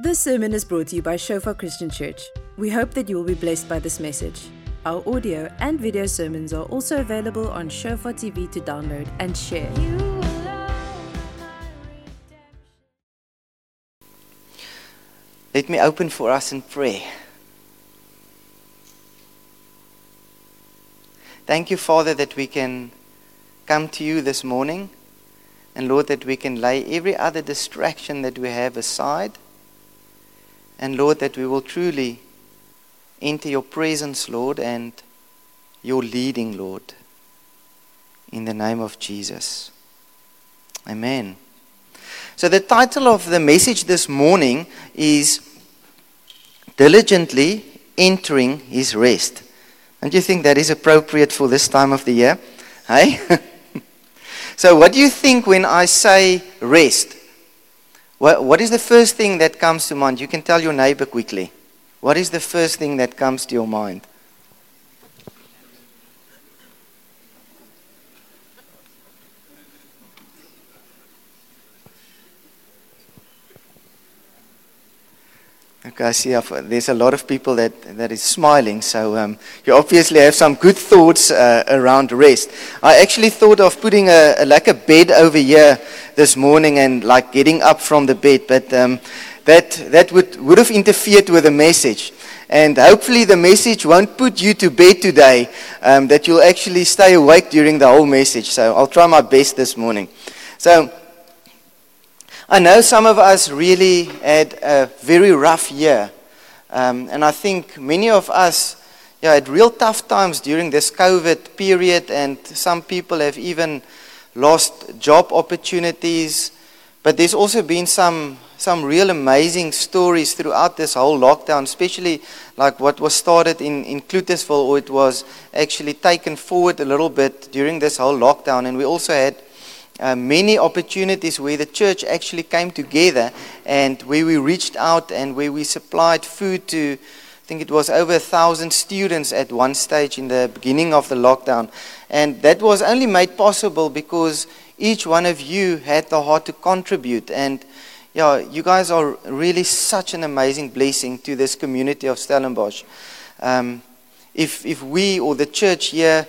This sermon is brought to you by Shofar Christian Church. We hope that you will be blessed by this message. Our audio and video sermons are also available on Shofar TV to download and share. Let me open for us in prayer. Thank you, Father, that we can come to you this morning. And Lord, that we can lay every other distraction that we have aside. And Lord, that we will truly enter your presence, Lord, and your leading, Lord. In the name of Jesus. Amen. So, the title of the message this morning is Diligently Entering His Rest. Don't you think that is appropriate for this time of the year? Hey? so, what do you think when I say rest? What, what is the first thing that comes to mind? You can tell your neighbor quickly. What is the first thing that comes to your mind? Okay, I see there's a lot of people that, that is smiling, so um, you obviously have some good thoughts uh, around rest. I actually thought of putting a, a, like a bed over here this morning and like getting up from the bed, but um, that, that would, would have interfered with the message. And hopefully the message won't put you to bed today, um, that you'll actually stay awake during the whole message. So I'll try my best this morning. So I know some of us really had a very rough year. Um, and I think many of us yeah, had real tough times during this COVID period, and some people have even lost job opportunities. But there's also been some, some real amazing stories throughout this whole lockdown, especially like what was started in, in Cloetesville, or it was actually taken forward a little bit during this whole lockdown. And we also had uh, many opportunities where the church actually came together and where we reached out and where we supplied food to, I think it was over a thousand students at one stage in the beginning of the lockdown. And that was only made possible because each one of you had the heart to contribute. And yeah, you guys are really such an amazing blessing to this community of Stellenbosch. Um, if, if we or the church here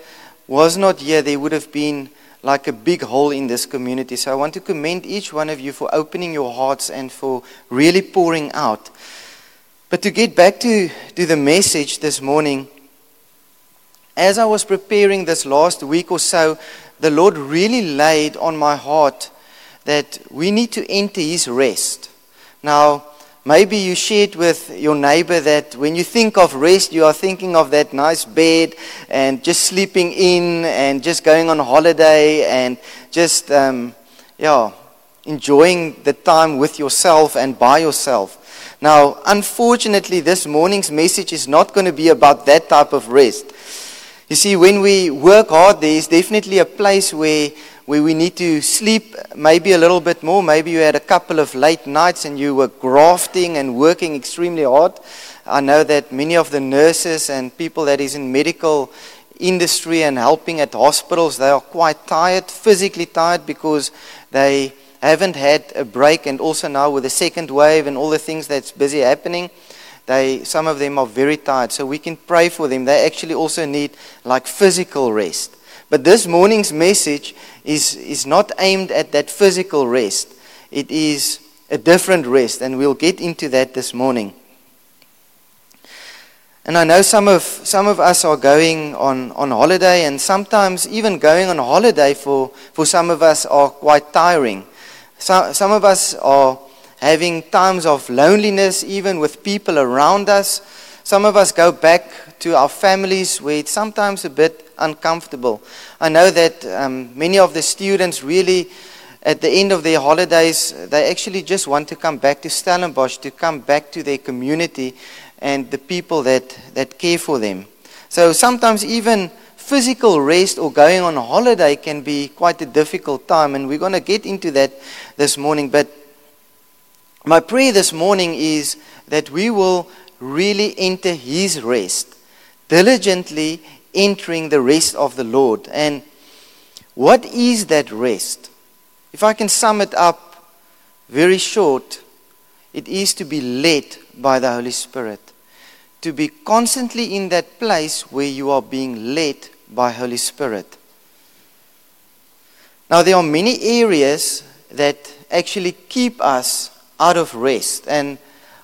was not here, there would have been like a big hole in this community. So I want to commend each one of you for opening your hearts and for really pouring out. But to get back to, to the message this morning, as I was preparing this last week or so, the Lord really laid on my heart that we need to enter His rest. Now, Maybe you shared with your neighbor that when you think of rest, you are thinking of that nice bed and just sleeping in and just going on holiday and just, um, yeah, enjoying the time with yourself and by yourself. Now, unfortunately, this morning's message is not going to be about that type of rest. You see, when we work hard, there is definitely a place where where we need to sleep maybe a little bit more. Maybe you had a couple of late nights and you were grafting and working extremely hard. I know that many of the nurses and people that is in medical industry and helping at hospitals, they are quite tired, physically tired because they haven't had a break and also now with the second wave and all the things that's busy happening, they some of them are very tired. So we can pray for them. They actually also need like physical rest. But this morning's message is, is not aimed at that physical rest. It is a different rest, and we'll get into that this morning. And I know some of, some of us are going on, on holiday, and sometimes even going on holiday for, for some of us are quite tiring. Some, some of us are having times of loneliness, even with people around us. Some of us go back to our families where it's sometimes a bit uncomfortable. I know that um, many of the students really, at the end of their holidays, they actually just want to come back to Stellenbosch, to come back to their community and the people that, that care for them. So sometimes even physical rest or going on holiday can be quite a difficult time, and we're going to get into that this morning. But my prayer this morning is that we will really enter His rest diligently entering the rest of the Lord. And what is that rest? If I can sum it up very short, it is to be led by the Holy Spirit. To be constantly in that place where you are being led by Holy Spirit. Now, there are many areas that actually keep us out of rest. And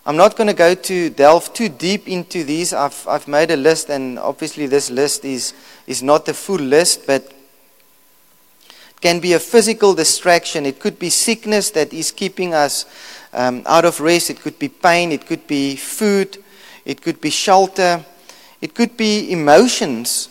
I'm not going to go to delve too deep into these. I've, I've made a list, and obviously, this list is, is not the full list, but it can be a physical distraction. It could be sickness that is keeping us um, out of rest. It could be pain. It could be food. It could be shelter. It could be emotions,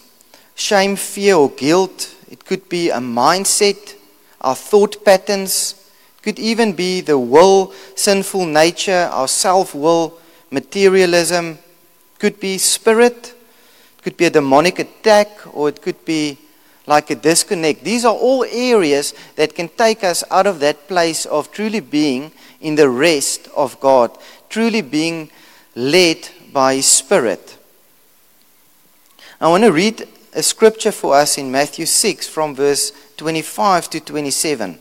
shame, fear, or guilt. It could be a mindset, our thought patterns. Could even be the will, sinful nature, our self will, materialism. Could be spirit. It could be a demonic attack, or it could be like a disconnect. These are all areas that can take us out of that place of truly being in the rest of God, truly being led by His Spirit. I want to read a scripture for us in Matthew 6 from verse 25 to 27.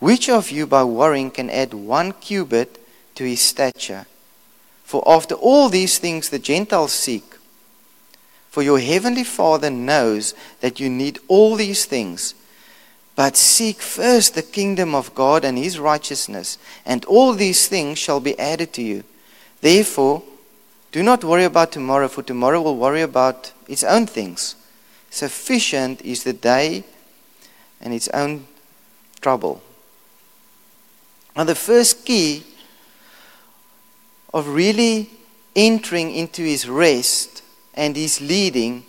Which of you by worrying can add one cubit to his stature? For after all these things the Gentiles seek. For your heavenly Father knows that you need all these things. But seek first the kingdom of God and his righteousness, and all these things shall be added to you. Therefore, do not worry about tomorrow, for tomorrow will worry about its own things. Sufficient is the day and its own trouble. Now, the first key of really entering into his rest and his leading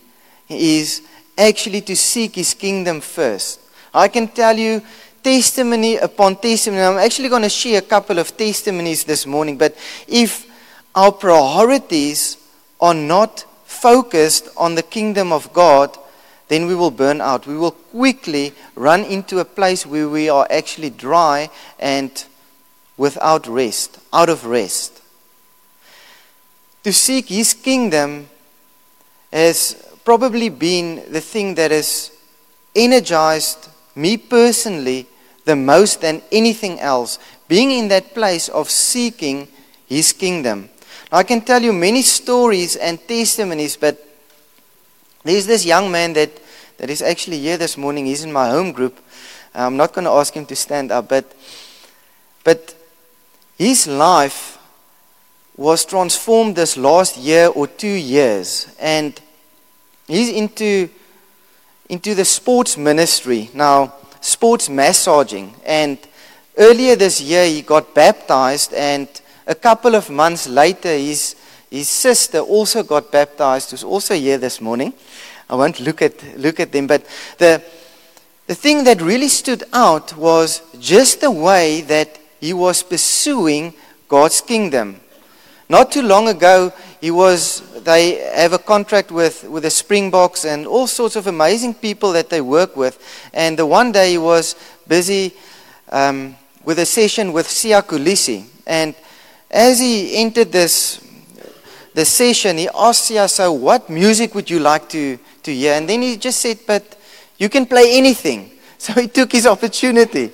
is actually to seek his kingdom first. I can tell you testimony upon testimony. I'm actually going to share a couple of testimonies this morning, but if our priorities are not focused on the kingdom of God, then we will burn out. We will quickly run into a place where we are actually dry and without rest, out of rest. To seek His kingdom has probably been the thing that has energized me personally the most than anything else. Being in that place of seeking His kingdom. I can tell you many stories and testimonies, but there's this young man that, that is actually here this morning. He's in my home group. I'm not going to ask him to stand up, but, but his life was transformed this last year or two years. And he's into, into the sports ministry now, sports massaging. And earlier this year, he got baptized and a couple of months later, his, his sister also got baptized, who's also here this morning. I won't look at, look at them, but the, the thing that really stood out was just the way that he was pursuing God's kingdom. Not too long ago, he was, they have a contract with, with the Springboks and all sorts of amazing people that they work with. And the one day he was busy um, with a session with Siya Kolisi. And as he entered this, the session, he asked so what music would you like to, to hear? And then he just said, but you can play anything. So he took his opportunity.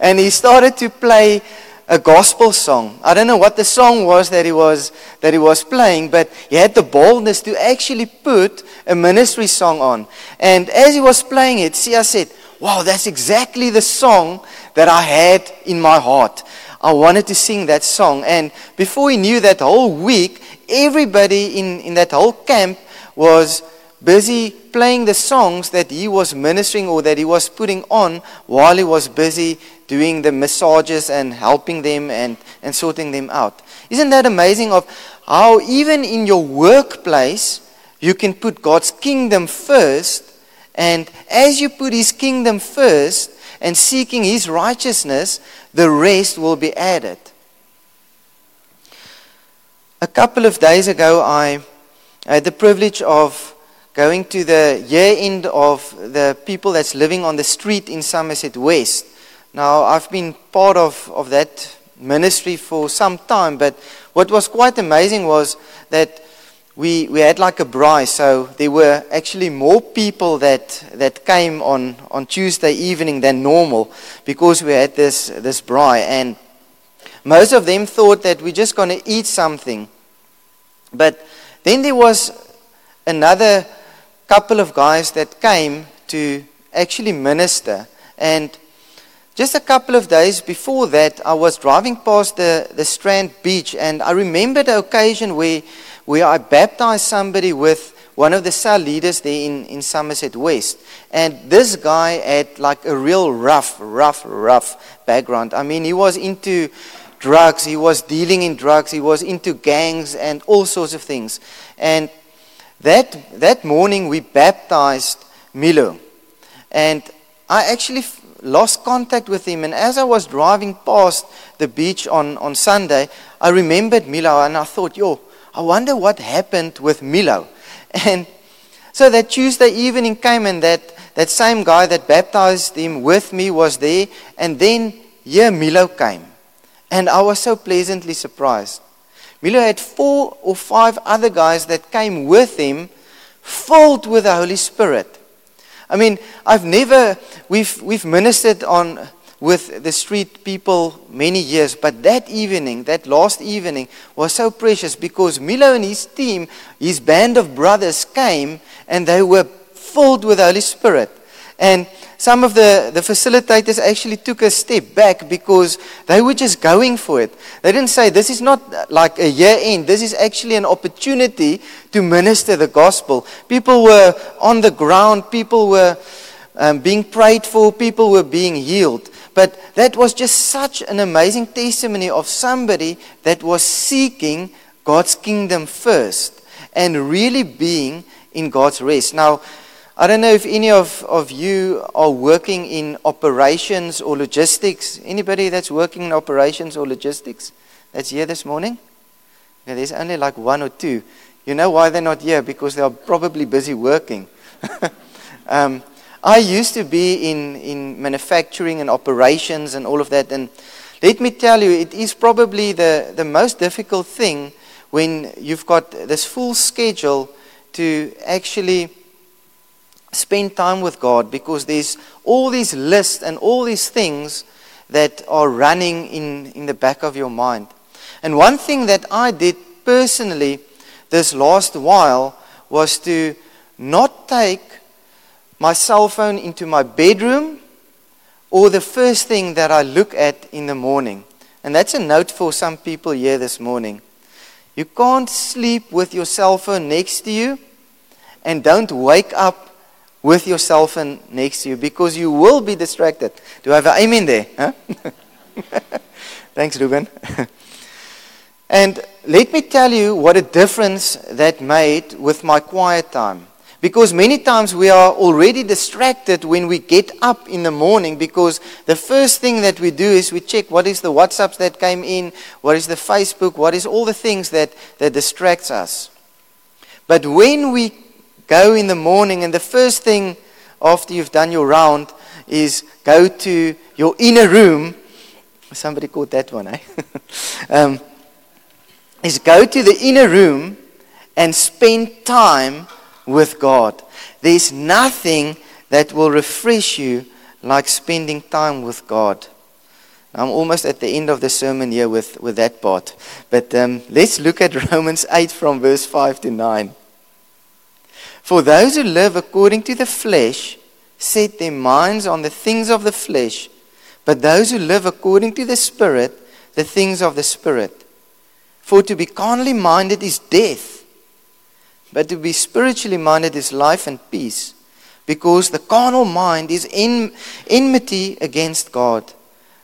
And he started to play a gospel song. I don't know what the song was that he was that he was playing, but he had the boldness to actually put a ministry song on. And as he was playing it, Siya said, "Wow, that's exactly the song that I had in my heart." I wanted to sing that song. And before he knew that whole week, everybody in, in that whole camp was busy playing the songs that he was ministering or that he was putting on while he was busy doing the massages and helping them and, and sorting them out. Isn't that amazing of how even in your workplace you can put God's kingdom first and as you put his kingdom first and seeking his righteousness, the rest will be added. a couple of days ago, I had the privilege of going to the year end of the people that's living on the street in Somerset West. Now, I've been part of, of that ministry for some time, but what was quite amazing was that we, we had like a braai, so there were actually more people that, that came on, on Tuesday evening than normal because we had this, this braai. And most of them thought that we're just going to eat something. But then there was another couple of guys that came to actually minister. And just a couple of days before that, I was driving past the, the Strand beach, and I remember the occasion where, where I baptized somebody with one of the cell leaders there in, in Somerset West. And this guy had like a real rough, rough, rough background. I mean, he was into drugs, he was dealing in drugs, he was into gangs and all sorts of things. And that, that morning we baptized Milo. And I actually lost contact with him. And as I was driving past the beach on, on Sunday, I remembered Milo and I thought, yo, I wonder what happened with Milo. And so that Tuesday evening came and that, that same guy that baptized him with me was there. And then, yeah, Milo came. And I was so pleasantly surprised. Milo had four or five other guys that came with him, filled with the Holy Spirit. I mean, I've never, we've, we've ministered on with the street people many years, but that evening, that last evening, was so precious because Milo and his team, his band of brothers came and they were filled with the Holy Spirit. And some of the, the facilitators actually took a step back because they were just going for it. They didn't say, This is not like a year end, this is actually an opportunity to minister the gospel. People were on the ground, people were um, being prayed for, people were being healed. But that was just such an amazing testimony of somebody that was seeking God's kingdom first and really being in God's rest. Now, I don't know if any of, of you are working in operations or logistics. Anybody that's working in operations or logistics that's here this morning? Yeah, there's only like one or two. You know why they're not here? Because they are probably busy working. um, I used to be in, in manufacturing and operations and all of that. And let me tell you, it is probably the, the most difficult thing when you've got this full schedule to actually spend time with God because there's all these lists and all these things that are running in, in the back of your mind. And one thing that I did personally this last while was to not take my cell phone into my bedroom or the first thing that I look at in the morning. And that's a note for some people here this morning. You can't sleep with your cell phone next to you and don't wake up with your cell phone next to you because you will be distracted. Do I have an amen there? Huh? Thanks, Ruben. and let me tell you what a difference that made with my quiet time. Because many times we are already distracted when we get up in the morning because the first thing that we do is we check what is the WhatsApps that came in, what is the Facebook, what is all the things that, that distracts us. But when we Go in the morning, and the first thing after you've done your round is go to your inner room. Somebody called that one, eh? um, is go to the inner room and spend time with God. There's nothing that will refresh you like spending time with God. I'm almost at the end of the sermon here with, with that part. But um, let's look at Romans 8 from verse 5 to 9. For those who live according to the flesh set their minds on the things of the flesh, but those who live according to the Spirit, the things of the Spirit. For to be carnally minded is death, but to be spiritually minded is life and peace, because the carnal mind is in enmity against God,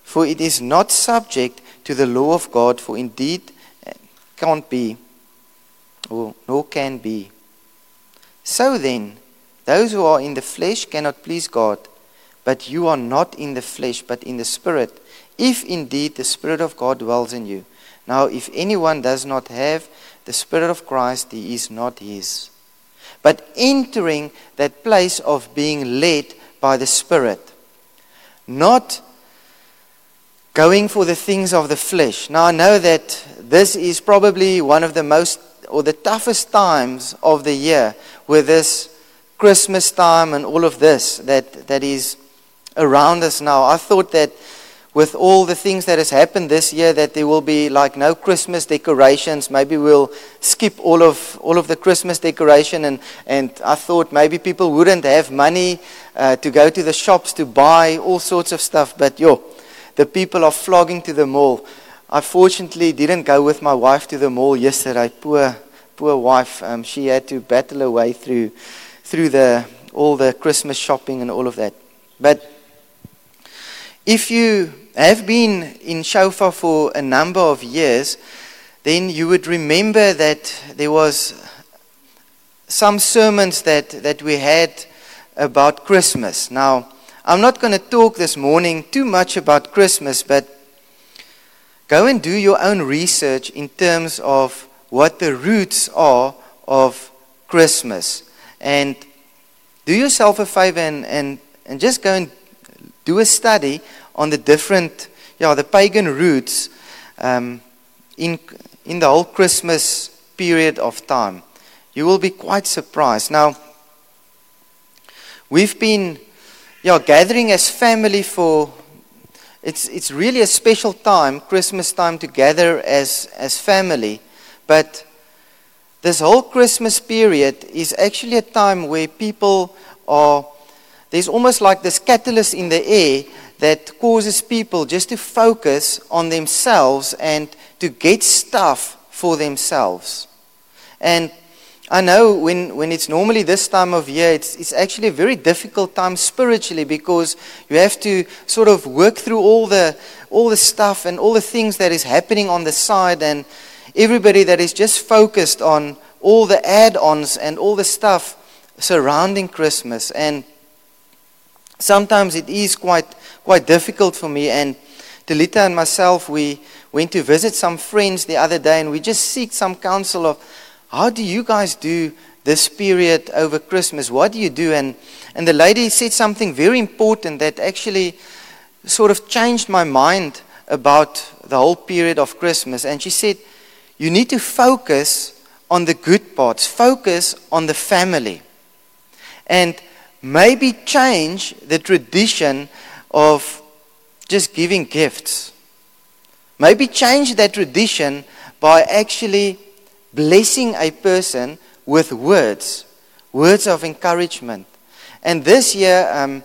for it is not subject to the law of God, for indeed eh, can't be, or nor can be. So then, those who are in the flesh cannot please God, but you are not in the flesh, but in the Spirit, if indeed the Spirit of God dwells in you. Now, if anyone does not have the Spirit of Christ, he is not his. But entering that place of being led by the Spirit, not going for the things of the flesh. Now, I know that this is probably one of the most or the toughest times of the year with this Christmas time and all of this that, that is around us now. I thought that with all the things that has happened this year that there will be like no Christmas decorations. Maybe we'll skip all of all of the Christmas decoration and and I thought maybe people wouldn't have money uh, to go to the shops to buy all sorts of stuff. But yo, the people are flogging to the mall. I fortunately didn't go with my wife to the mall yesterday. Poor poor wife. Um, she had to battle her way through through the all the Christmas shopping and all of that. But if you have been in Shofar for a number of years, then you would remember that there was some sermons that, that we had about Christmas. Now, I'm not going to talk this morning too much about Christmas, but go and do your own research in terms of what the roots are of Christmas. And do yourself a favor and, and, and just go and do a study on the different, yeah, the pagan roots um, in, in the whole Christmas period of time. You will be quite surprised. Now, we've been yeah, gathering as family for, it's, it's really a special time, Christmas time, together as, as family. But this whole Christmas period is actually a time where people are, there's almost like this catalyst in the air that causes people just to focus on themselves and to get stuff for themselves. And I know when, when it's normally this time of year, it's, it's actually a very difficult time spiritually because you have to sort of work through all the, all the stuff and all the things that is happening on the side, and everybody that is just focused on all the add ons and all the stuff surrounding Christmas. And sometimes it is quite quite difficult for me. And Delita and myself, we went to visit some friends the other day and we just seek some counsel of how do you guys do this period over Christmas? What do you do? And, and the lady said something very important that actually sort of changed my mind about the whole period of Christmas. And she said, You need to focus on the good parts, focus on the family. And maybe change the tradition of just giving gifts. Maybe change that tradition by actually blessing a person with words, words of encouragement. And this year, um,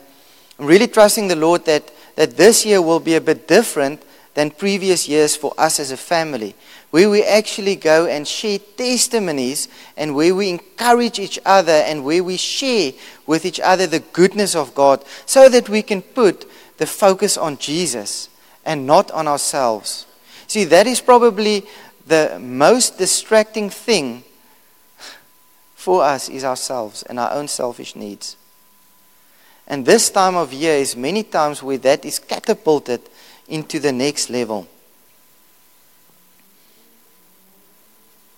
I'm really trusting the Lord that, that this year will be a bit different than previous years for us as a family, where we actually go and share testimonies and where we encourage each other and where we share with each other the goodness of God so that we can put the focus on Jesus and not on ourselves. See, that is probably the most distracting thing for us is ourselves and our own selfish needs. And this time of year is many times where that is catapulted into the next level.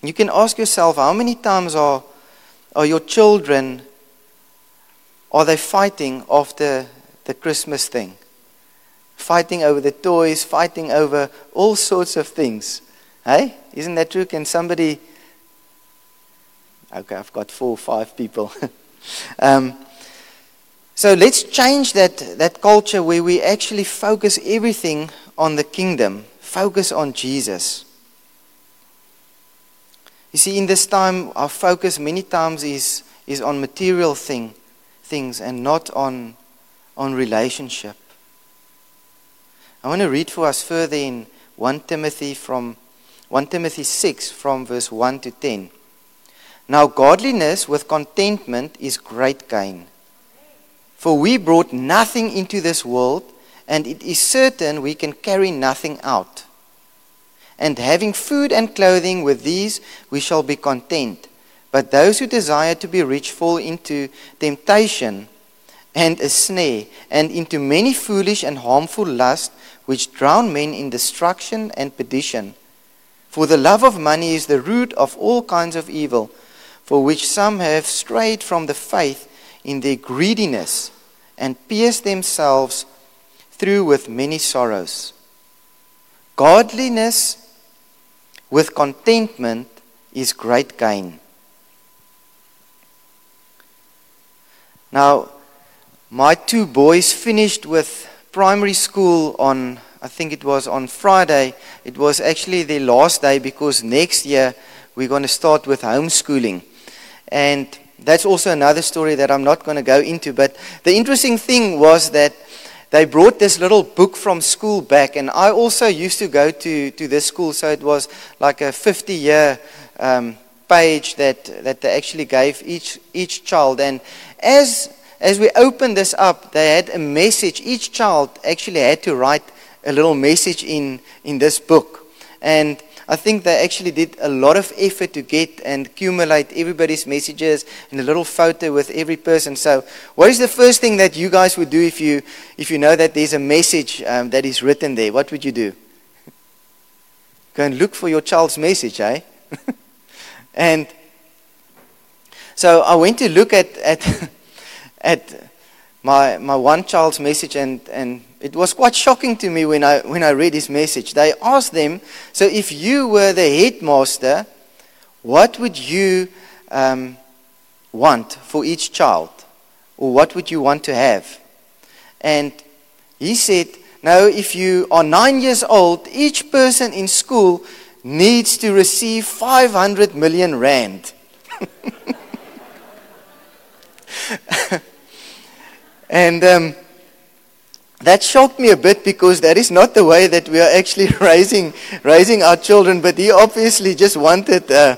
You can ask yourself how many times are, are your children are they fighting after the Christmas thing? fighting over the toys, fighting over all sorts of things. Hey, isn't that true? Can somebody. Okay, I've got four or five people. um, so let's change that, that culture where we actually focus everything on the kingdom, focus on Jesus. You see, in this time, our focus many times is, is on material thing, things and not on, on relationship. I want to read for us further in 1 Timothy from 1 Timothy 6 from verse 1 to 10. Now godliness with contentment is great gain. For we brought nothing into this world, and it is certain we can carry nothing out. And having food and clothing with these we shall be content. But those who desire to be rich fall into temptation and a snare, and into many foolish and harmful lusts which drown men in destruction and perdition. For the love of money is the root of all kinds of evil, for which some have strayed from the faith in their greediness and pierced themselves through with many sorrows. Godliness with contentment is great gain. Now, my two boys finished with primary school on I think it was on Friday. It was actually the last day because next year we're going to start with homeschooling. And that's also another story that I'm not going to go into. But the interesting thing was that they brought this little book from school back. And I also used to go to, to this school. So it was like a 50 year um, page that, that they actually gave each, each child. And as, as we opened this up, they had a message. Each child actually had to write a little message in, in this book. And I think they actually did a lot of effort to get and accumulate everybody's messages and a little photo with every person. So, what is the first thing that you guys would do if you, if you know that there's a message um, that is written there? What would you do? Go and look for your child's message, eh? and so I went to look at, at, at my, my one child's message, and, and it was quite shocking to me when I, when I read his message. They asked them, So if you were the headmaster, what would you um, want for each child? Or what would you want to have? And he said, Now, if you are nine years old, each person in school needs to receive 500 million rand. And um, that shocked me a bit because that is not the way that we are actually raising, raising our children. But he obviously just wanted uh,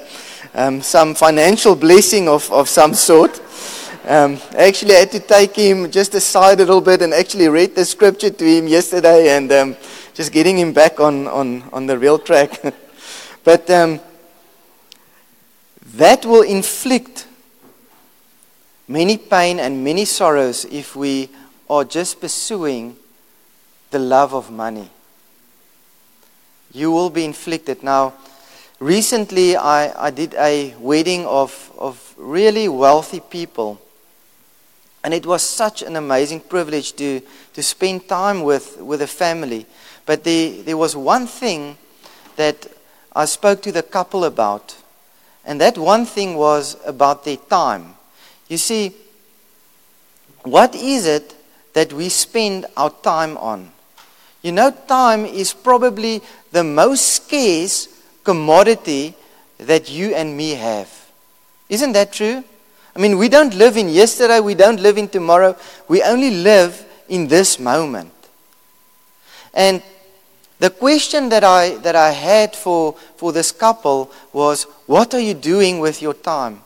um, some financial blessing of, of some sort. Um, I actually had to take him just aside a little bit and actually read the scripture to him yesterday and um, just getting him back on, on, on the real track. but um, that will inflict many pain and many sorrows if we are just pursuing the love of money. You will be inflicted. Now, recently I, I did a wedding of, of really wealthy people. And it was such an amazing privilege to, to spend time with, with a family. But there, there was one thing that I spoke to the couple about. And that one thing was about their time. You see, what is it that we spend our time on? You know, time is probably the most scarce commodity that you and me have. Isn't that true? I mean, we don't live in yesterday, we don't live in tomorrow, we only live in this moment. And the question that I, that I had for, for this couple was what are you doing with your time?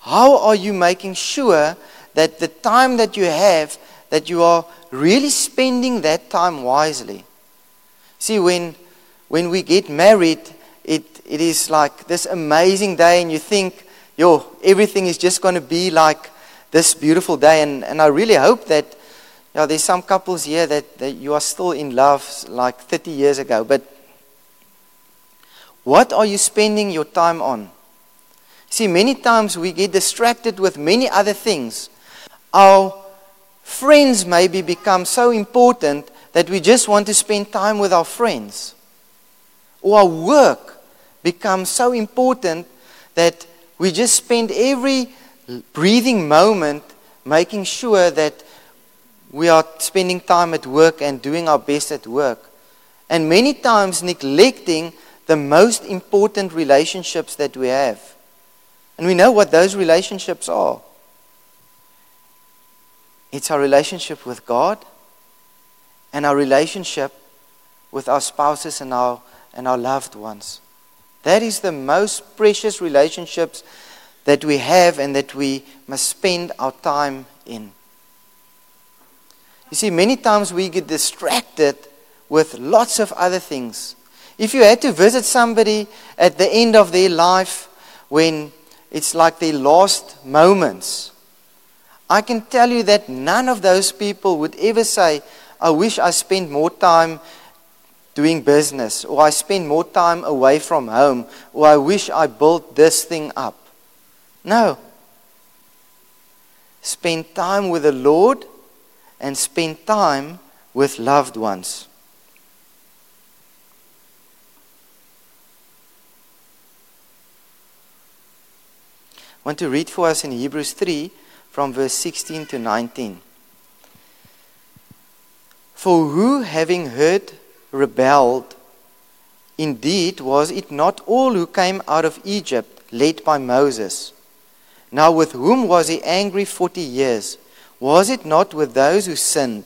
How are you making sure that the time that you have, that you are really spending that time wisely? See, when, when we get married, it, it is like this amazing day, and you think, yo, everything is just going to be like this beautiful day. And, and I really hope that yeah, there's some couples here that, that you are still in love like 30 years ago. But what are you spending your time on? See, many times we get distracted with many other things. Our friends maybe become so important that we just want to spend time with our friends. Or our work becomes so important that we just spend every breathing moment making sure that we are spending time at work and doing our best at work. And many times neglecting the most important relationships that we have. And we know what those relationships are it's our relationship with God and our relationship with our spouses and our, and our loved ones. That is the most precious relationships that we have and that we must spend our time in. You see, many times we get distracted with lots of other things. If you had to visit somebody at the end of their life when it's like their last moments. I can tell you that none of those people would ever say, I wish I spent more time doing business, or I spend more time away from home, or I wish I built this thing up. No. Spend time with the Lord and spend time with loved ones. I want to read for us in Hebrews 3 from verse 16 to 19. For who, having heard, rebelled? Indeed, was it not all who came out of Egypt led by Moses? Now, with whom was he angry forty years? Was it not with those who sinned?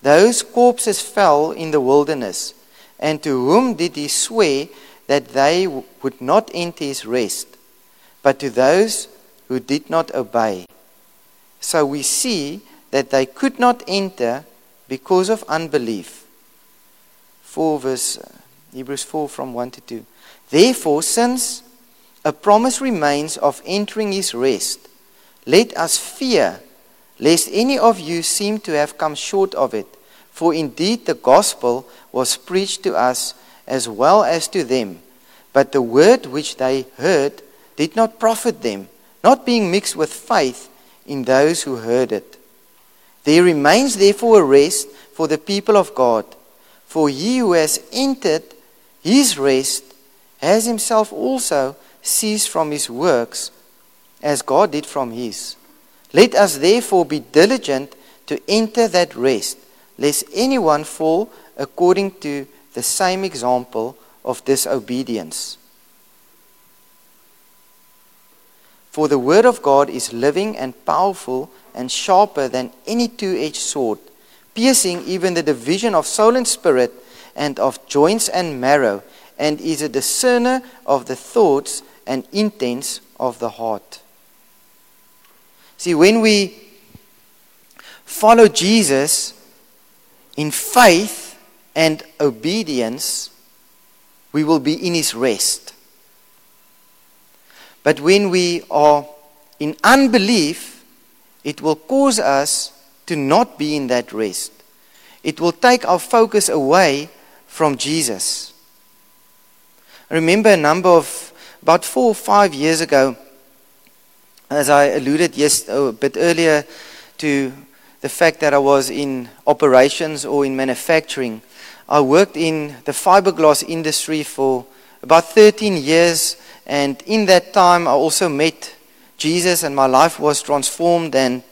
Those corpses fell in the wilderness. And to whom did he swear that they would not enter his rest? But to those who did not obey. So we see that they could not enter because of unbelief. 4 verse uh, Hebrews 4 from 1 to 2. Therefore, since a promise remains of entering his rest, let us fear lest any of you seem to have come short of it. For indeed the gospel was preached to us as well as to them, but the word which they heard did not profit them, not being mixed with faith in those who heard it. There remains therefore a rest for the people of God, for he who has entered his rest has himself also ceased from his works as God did from his. Let us therefore be diligent to enter that rest, lest anyone fall according to the same example of disobedience. For the word of God is living and powerful and sharper than any two edged sword, piercing even the division of soul and spirit and of joints and marrow, and is a discerner of the thoughts and intents of the heart. See, when we follow Jesus in faith and obedience, we will be in his rest. But when we are in unbelief, it will cause us to not be in that rest. It will take our focus away from Jesus. I remember a number of, about four or five years ago, as I alluded yes, a bit earlier to the fact that I was in operations or in manufacturing, I worked in the fiberglass industry for about 13 years, and in that time, I also met Jesus, and my life was transformed. And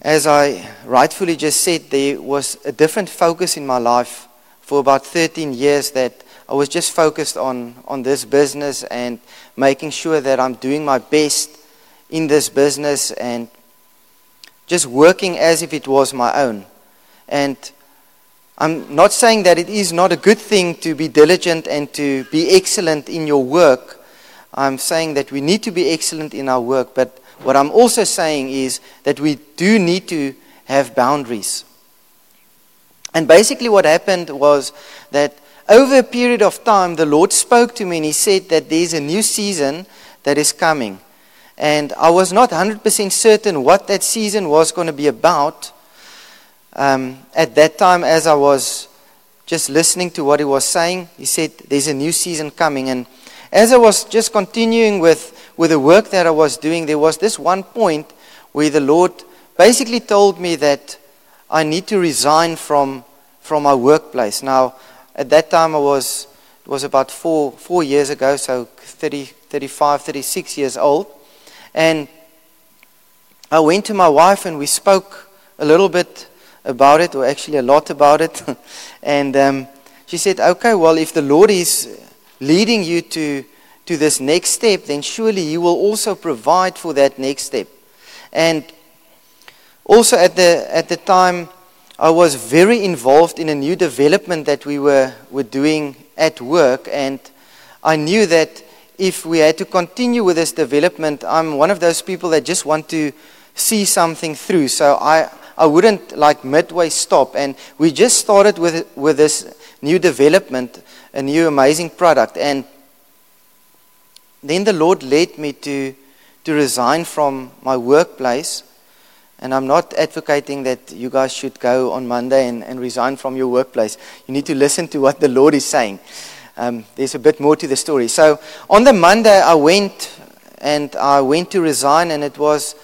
as I rightfully just said, there was a different focus in my life for about 13 years that I was just focused on, on this business and making sure that I'm doing my best in this business and just working as if it was my own. And I'm not saying that it is not a good thing to be diligent and to be excellent in your work. I'm saying that we need to be excellent in our work, but what I'm also saying is that we do need to have boundaries. And basically, what happened was that over a period of time, the Lord spoke to me and He said that there's a new season that is coming. And I was not 100% certain what that season was going to be about um, at that time as I was just listening to what he was saying. He said, There's a new season coming. And as I was just continuing with, with the work that I was doing, there was this one point where the Lord basically told me that I need to resign from, from my workplace. Now, at that time, I was, it was about four, four years ago, so 30, 35, 36 years old. And I went to my wife and we spoke a little bit about it, or actually a lot about it. and um, she said, Okay, well, if the Lord is leading you to, to this next step, then surely He will also provide for that next step. And also at the, at the time, I was very involved in a new development that we were, were doing at work, and I knew that if we had to continue with this development, I'm one of those people that just want to see something through. So I, I wouldn't like midway stop. And we just started with, with this new development, a new amazing product. And then the Lord led me to, to resign from my workplace. And I'm not advocating that you guys should go on Monday and, and resign from your workplace. You need to listen to what the Lord is saying. Um, there's a bit more to the story. So on the Monday, I went and I went to resign, and it was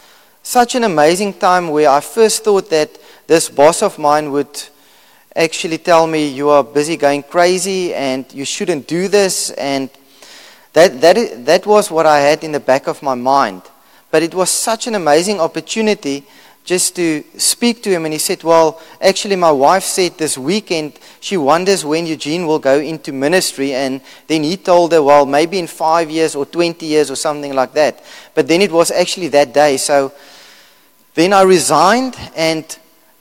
such an amazing time where I first thought that this boss of mine would actually tell me, You are busy going crazy and you shouldn't do this. And that, that, that was what I had in the back of my mind. But it was such an amazing opportunity just to speak to him. And he said, Well, actually, my wife said this weekend she wonders when Eugene will go into ministry. And then he told her, Well, maybe in five years or 20 years or something like that. But then it was actually that day. So then I resigned and.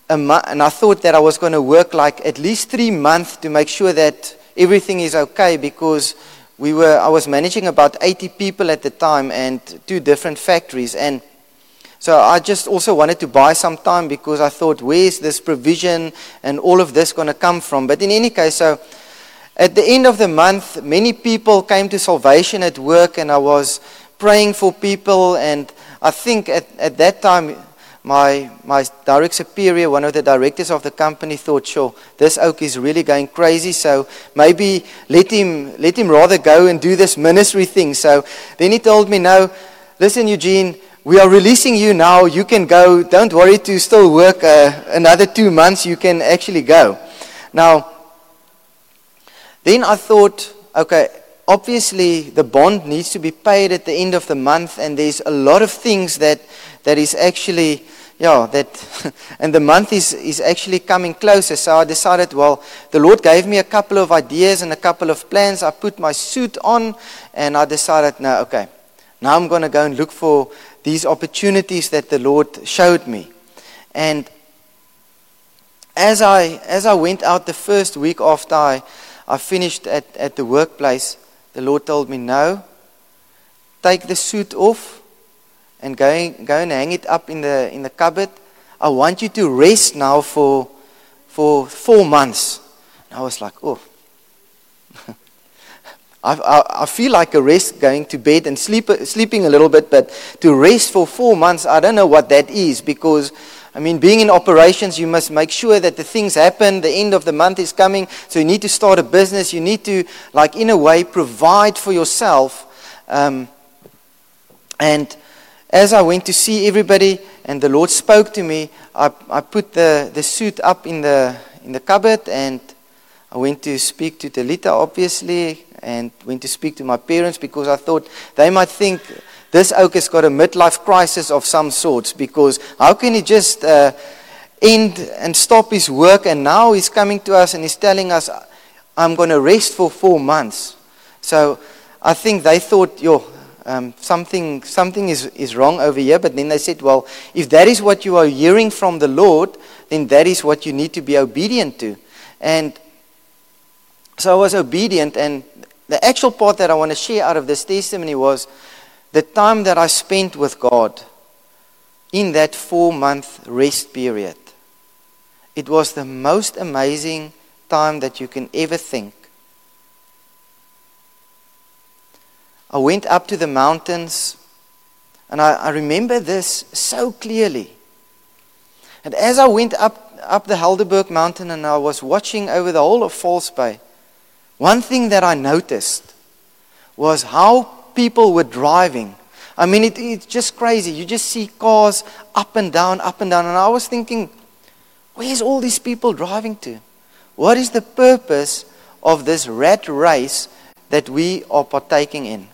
and I thought that I was going to work like at least three months to make sure that everything is okay because we were, I was managing about 80 people at the time and two different factories. And so I just also wanted to buy some time because I thought, where's this provision and all of this going to come from? But in any case, so at the end of the month, many people came to salvation at work, and I was praying for people. And I think at, at that time, my, my direct superior, one of the directors of the company, thought, sure, this oak is really going crazy, so maybe let him, let him rather go and do this ministry thing. So then he told me, no, listen, Eugene, we are releasing you now. You can go. Don't worry to still work uh, another two months. You can actually go. Now, then I thought, okay, obviously the bond needs to be paid at the end of the month, and there's a lot of things that, that is actually, yeah, that, and the month is, is actually coming closer. So I decided, well, the Lord gave me a couple of ideas and a couple of plans. I put my suit on, and I decided, no, okay, now I'm going to go and look for these opportunities that the Lord showed me. And as I, as I went out the first week after I, I finished at, at the workplace, the Lord told me, No, take the suit off and go, go and hang it up in the, in the cupboard. I want you to rest now for, for four months. And I was like, Oh. I, I, I, feel like a rest going to bed and sleep, sleeping a little bit, but to rest for four months, I don't know what that is because, I mean, being in operations, you must make sure that the things happen. The end of the month is coming, so you need to start a business. You need to, like, in a way, provide for yourself. Um, and as I went to see everybody and the Lord spoke to me, I, I put the, the suit up in the, in the cupboard and I went to speak to Talita, obviously, and went to speak to my parents because I thought they might think this oak has got a midlife crisis of some sorts because how can he just uh, end and stop his work and now he's coming to us and he's telling us I'm going to rest for four months. So I think they thought, yo, um, something, something is, is wrong over here. But then they said, well, if that is what you are hearing from the Lord, then that is what you need to be obedient to. And so I was obedient, and the actual part that I want to share out of this testimony was the time that I spent with God in that four month rest period. It was the most amazing time that you can ever think. I went up to the mountains, and I, I remember this so clearly. And as I went up, up the Helderberg mountain and I was watching over the whole of False Bay, one thing that I noticed was how people were driving. I mean, it, it's just crazy. You just see cars up and down, up and down. And I was thinking, where's all these people driving to? What is the purpose of this rat race that we are partaking in?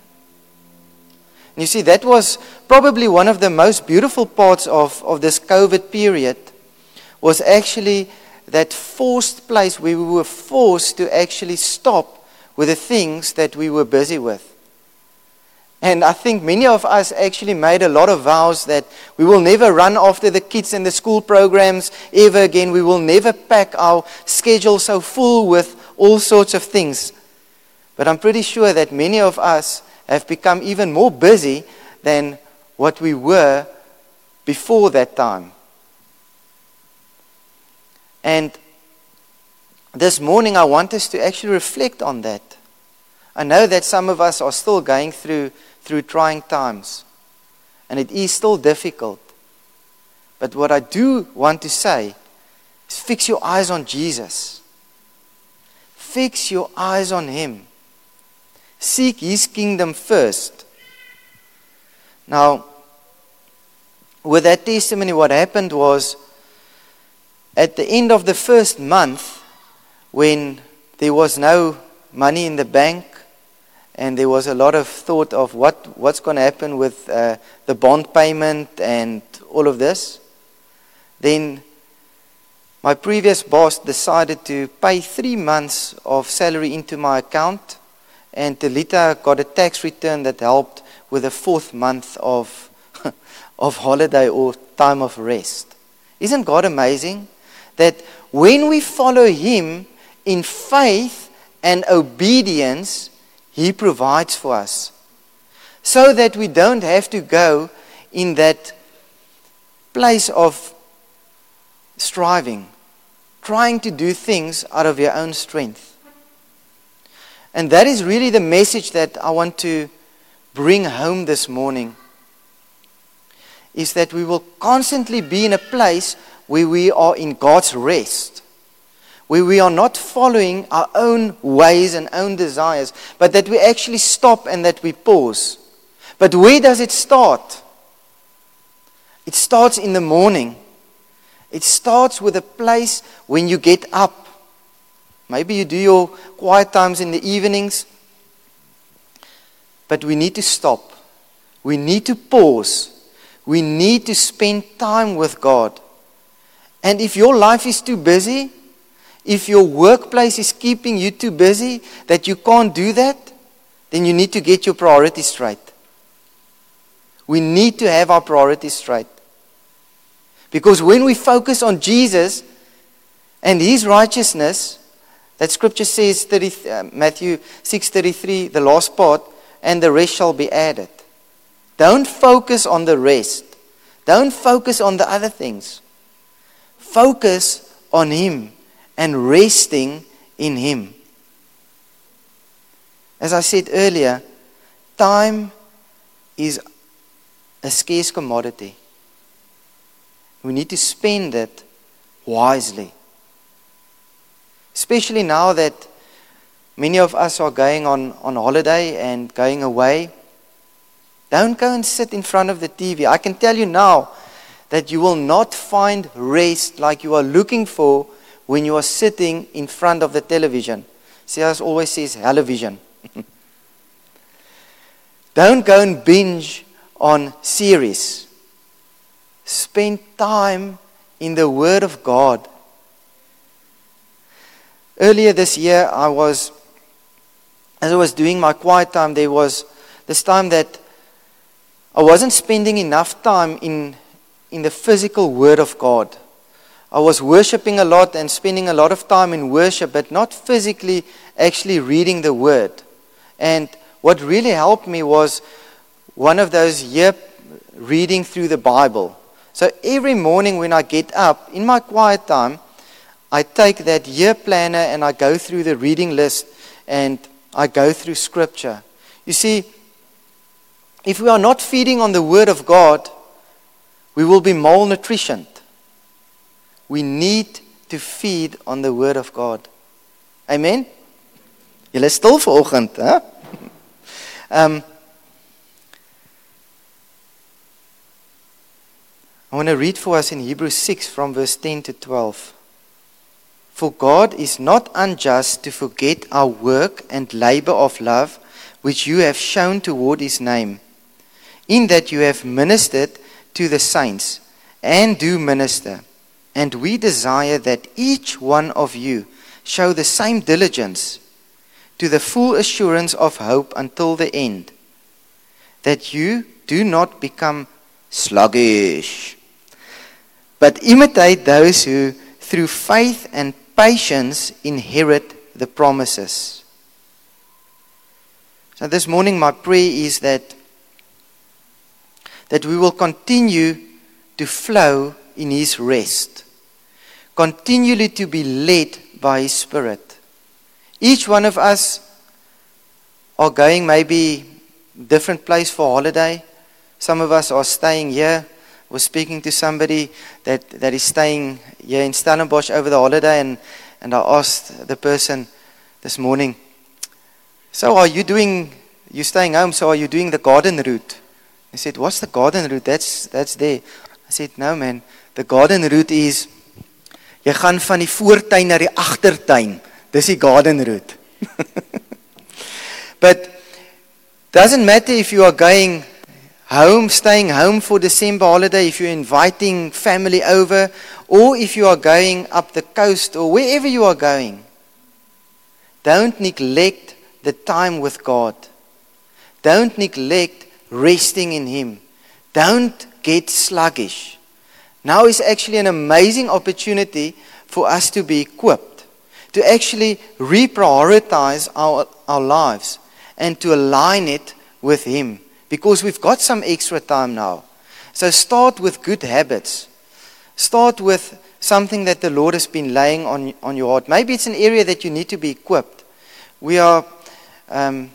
And you see, that was probably one of the most beautiful parts of, of this COVID period was actually that forced place where we were forced to actually stop with the things that we were busy with. And I think many of us actually made a lot of vows that we will never run after the kids and the school programs ever again. We will never pack our schedule so full with all sorts of things. But I'm pretty sure that many of us have become even more busy than what we were before that time. And this morning, I want us to actually reflect on that. I know that some of us are still going through, through trying times, and it is still difficult. But what I do want to say is fix your eyes on Jesus. Fix your eyes on Him. Seek His kingdom first. Now, with that testimony, what happened was at the end of the first month, when there was no money in the bank, and there was a lot of thought of what, what's going to happen with uh, the bond payment and all of this. Then my previous boss decided to pay three months of salary into my account, and Delita got a tax return that helped with a fourth month of, of holiday or time of rest. Isn't God amazing? That when we follow Him in faith and obedience, he provides for us. So that we don't have to go in that place of striving, trying to do things out of your own strength. And that is really the message that I want to bring home this morning. Is that we will constantly be in a place where we are in God's rest where we are not following our own ways and own desires, but that we actually stop and that we pause. But where does it start? It starts in the morning. It starts with a place when you get up. Maybe you do your quiet times in the evenings. But we need to stop. We need to pause. We need to spend time with God. And if your life is too busy, if your workplace is keeping you too busy that you can't do that, then you need to get your priorities straight. We need to have our priorities straight. Because when we focus on Jesus and his righteousness, that scripture says 30, uh, Matthew 6:33 the last part and the rest shall be added. Don't focus on the rest. Don't focus on the other things. Focus on him and resting in Him. As I said earlier, time is a scarce commodity. We need to spend it wisely. Especially now that many of us are going on, on holiday and going away. Don't go and sit in front of the TV. I can tell you now that you will not find rest like you are looking for when you are sitting in front of the television. See, C.S. always says television. Don't go and binge on series. Spend time in the Word of God. Earlier this year, I was, as I was doing my quiet time, there was this time that I wasn't spending enough time in, in the physical Word of God. I was worshiping a lot and spending a lot of time in worship, but not physically actually reading the word. And what really helped me was one of those year reading through the Bible. So every morning when I get up, in my quiet time, I take that year planner and I go through the reading list and I go through scripture. You see, if we are not feeding on the Word of God, we will be malnutritioned. We need to feed on the word of God. Amen. Julle is stil vanoggend, hè? Um I want to read for us in Hebrews 6 from verse 10 to 12. For God is not unjust to forget our work and labor of love which you have shown toward his name, in that you have ministered to the saints and do minister. And we desire that each one of you show the same diligence to the full assurance of hope until the end, that you do not become sluggish, but imitate those who, through faith and patience, inherit the promises. So, this morning, my prayer is that, that we will continue to flow in His rest continually to be led by His Spirit. Each one of us are going maybe different place for holiday. Some of us are staying here was speaking to somebody that, that is staying here in Stellenbosch over the holiday, and, and I asked the person this morning, So, are you doing, you're staying home, so are you doing the garden route? He said, What's the garden route? That's, that's there. I said, No, man. The garden route is, jy gaan van die voortuin na die agtertuin. Dis die garden route. but doesn't matter if you are going home, staying home for December holiday, if you're inviting family over, or if you are going up the coast or wherever you are going. Don't neglect the time with God. Don't neglect resting in Him. Don't get sluggish. Now is actually an amazing opportunity for us to be equipped, to actually reprioritize our, our lives and to align it with Him because we've got some extra time now. So start with good habits. Start with something that the Lord has been laying on, on your heart. Maybe it's an area that you need to be equipped. We are um,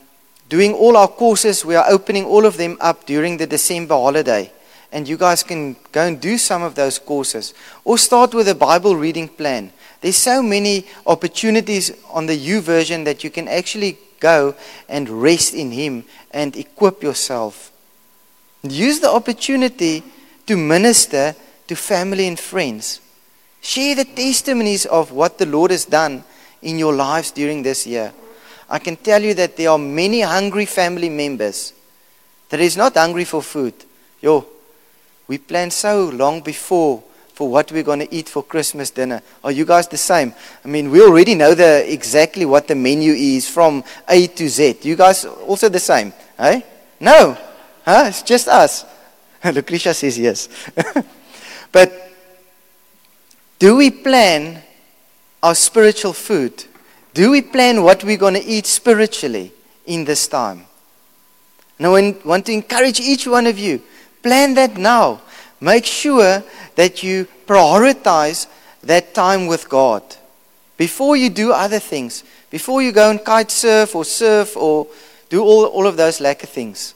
doing all our courses, we are opening all of them up during the December holiday. And you guys can go and do some of those courses. Or start with a Bible reading plan. There's so many opportunities on the YouVersion that you can actually go and rest in Him and equip yourself. Use the opportunity to minister to family and friends. Share the testimonies of what the Lord has done in your lives during this year. I can tell you that there are many hungry family members that is not hungry for food. Yo, we planned so long before for what we're going to eat for Christmas dinner. Are you guys the same? I mean, we already know the exactly what the menu is from A to Z. You guys also the same? Hey? No. Huh? It's just us. Lucretia says yes. but do we plan our spiritual food? Do we plan what we're going to eat spiritually in this time? Now, I want to encourage each one of you plan that now. Make sure that you prioritize that time with God before you do other things. Before you go and kite surf or surf or do all, all of those lekker things.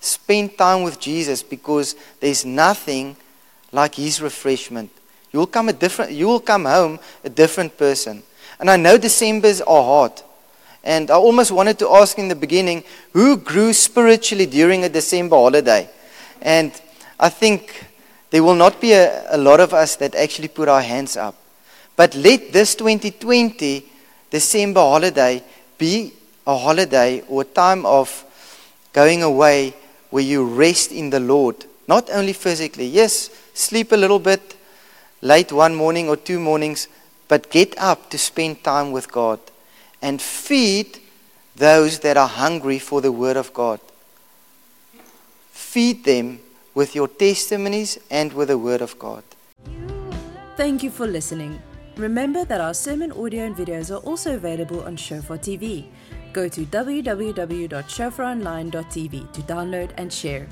Spend time with Jesus because there's nothing like His refreshment. You will come a different. You will come home a different person. And I know Decembers are hard. And I almost wanted to ask in the beginning who grew spiritually during a December holiday? And I think there will not be a, a lot of us that actually put our hands up. But let this 2020 December holiday be a holiday or a time of going away where you rest in the Lord. Not only physically, yes, sleep a little bit late one morning or two mornings, but get up to spend time with God and feed those that are hungry for the Word of God. Feed them with your testimonies and with the Word of God. Thank you for listening. Remember that our sermon audio and videos are also available on Shofar TV. Go to www.shofaronline.tv to download and share.